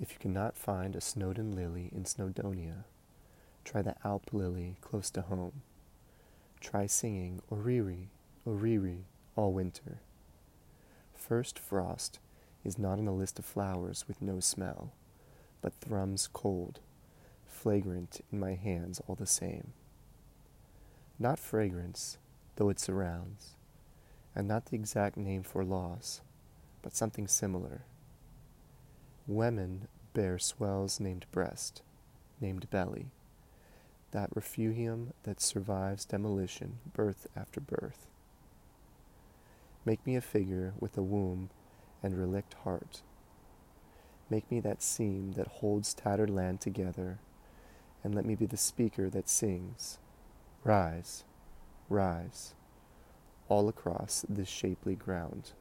If you cannot find a Snowdon lily in Snowdonia, try the Alp lily close to home. Try singing Oriri, Oriri all winter. First frost is not on the list of flowers with no smell, but thrums cold, flagrant in my hands all the same. Not fragrance, though it surrounds, and not the exact name for loss, but something similar. Women bear swells named breast, named belly, that refugium that survives demolition, birth after birth. Make me a figure with a womb and relict heart. Make me that seam that holds tattered land together, and let me be the speaker that sings, Rise, rise, all across this shapely ground.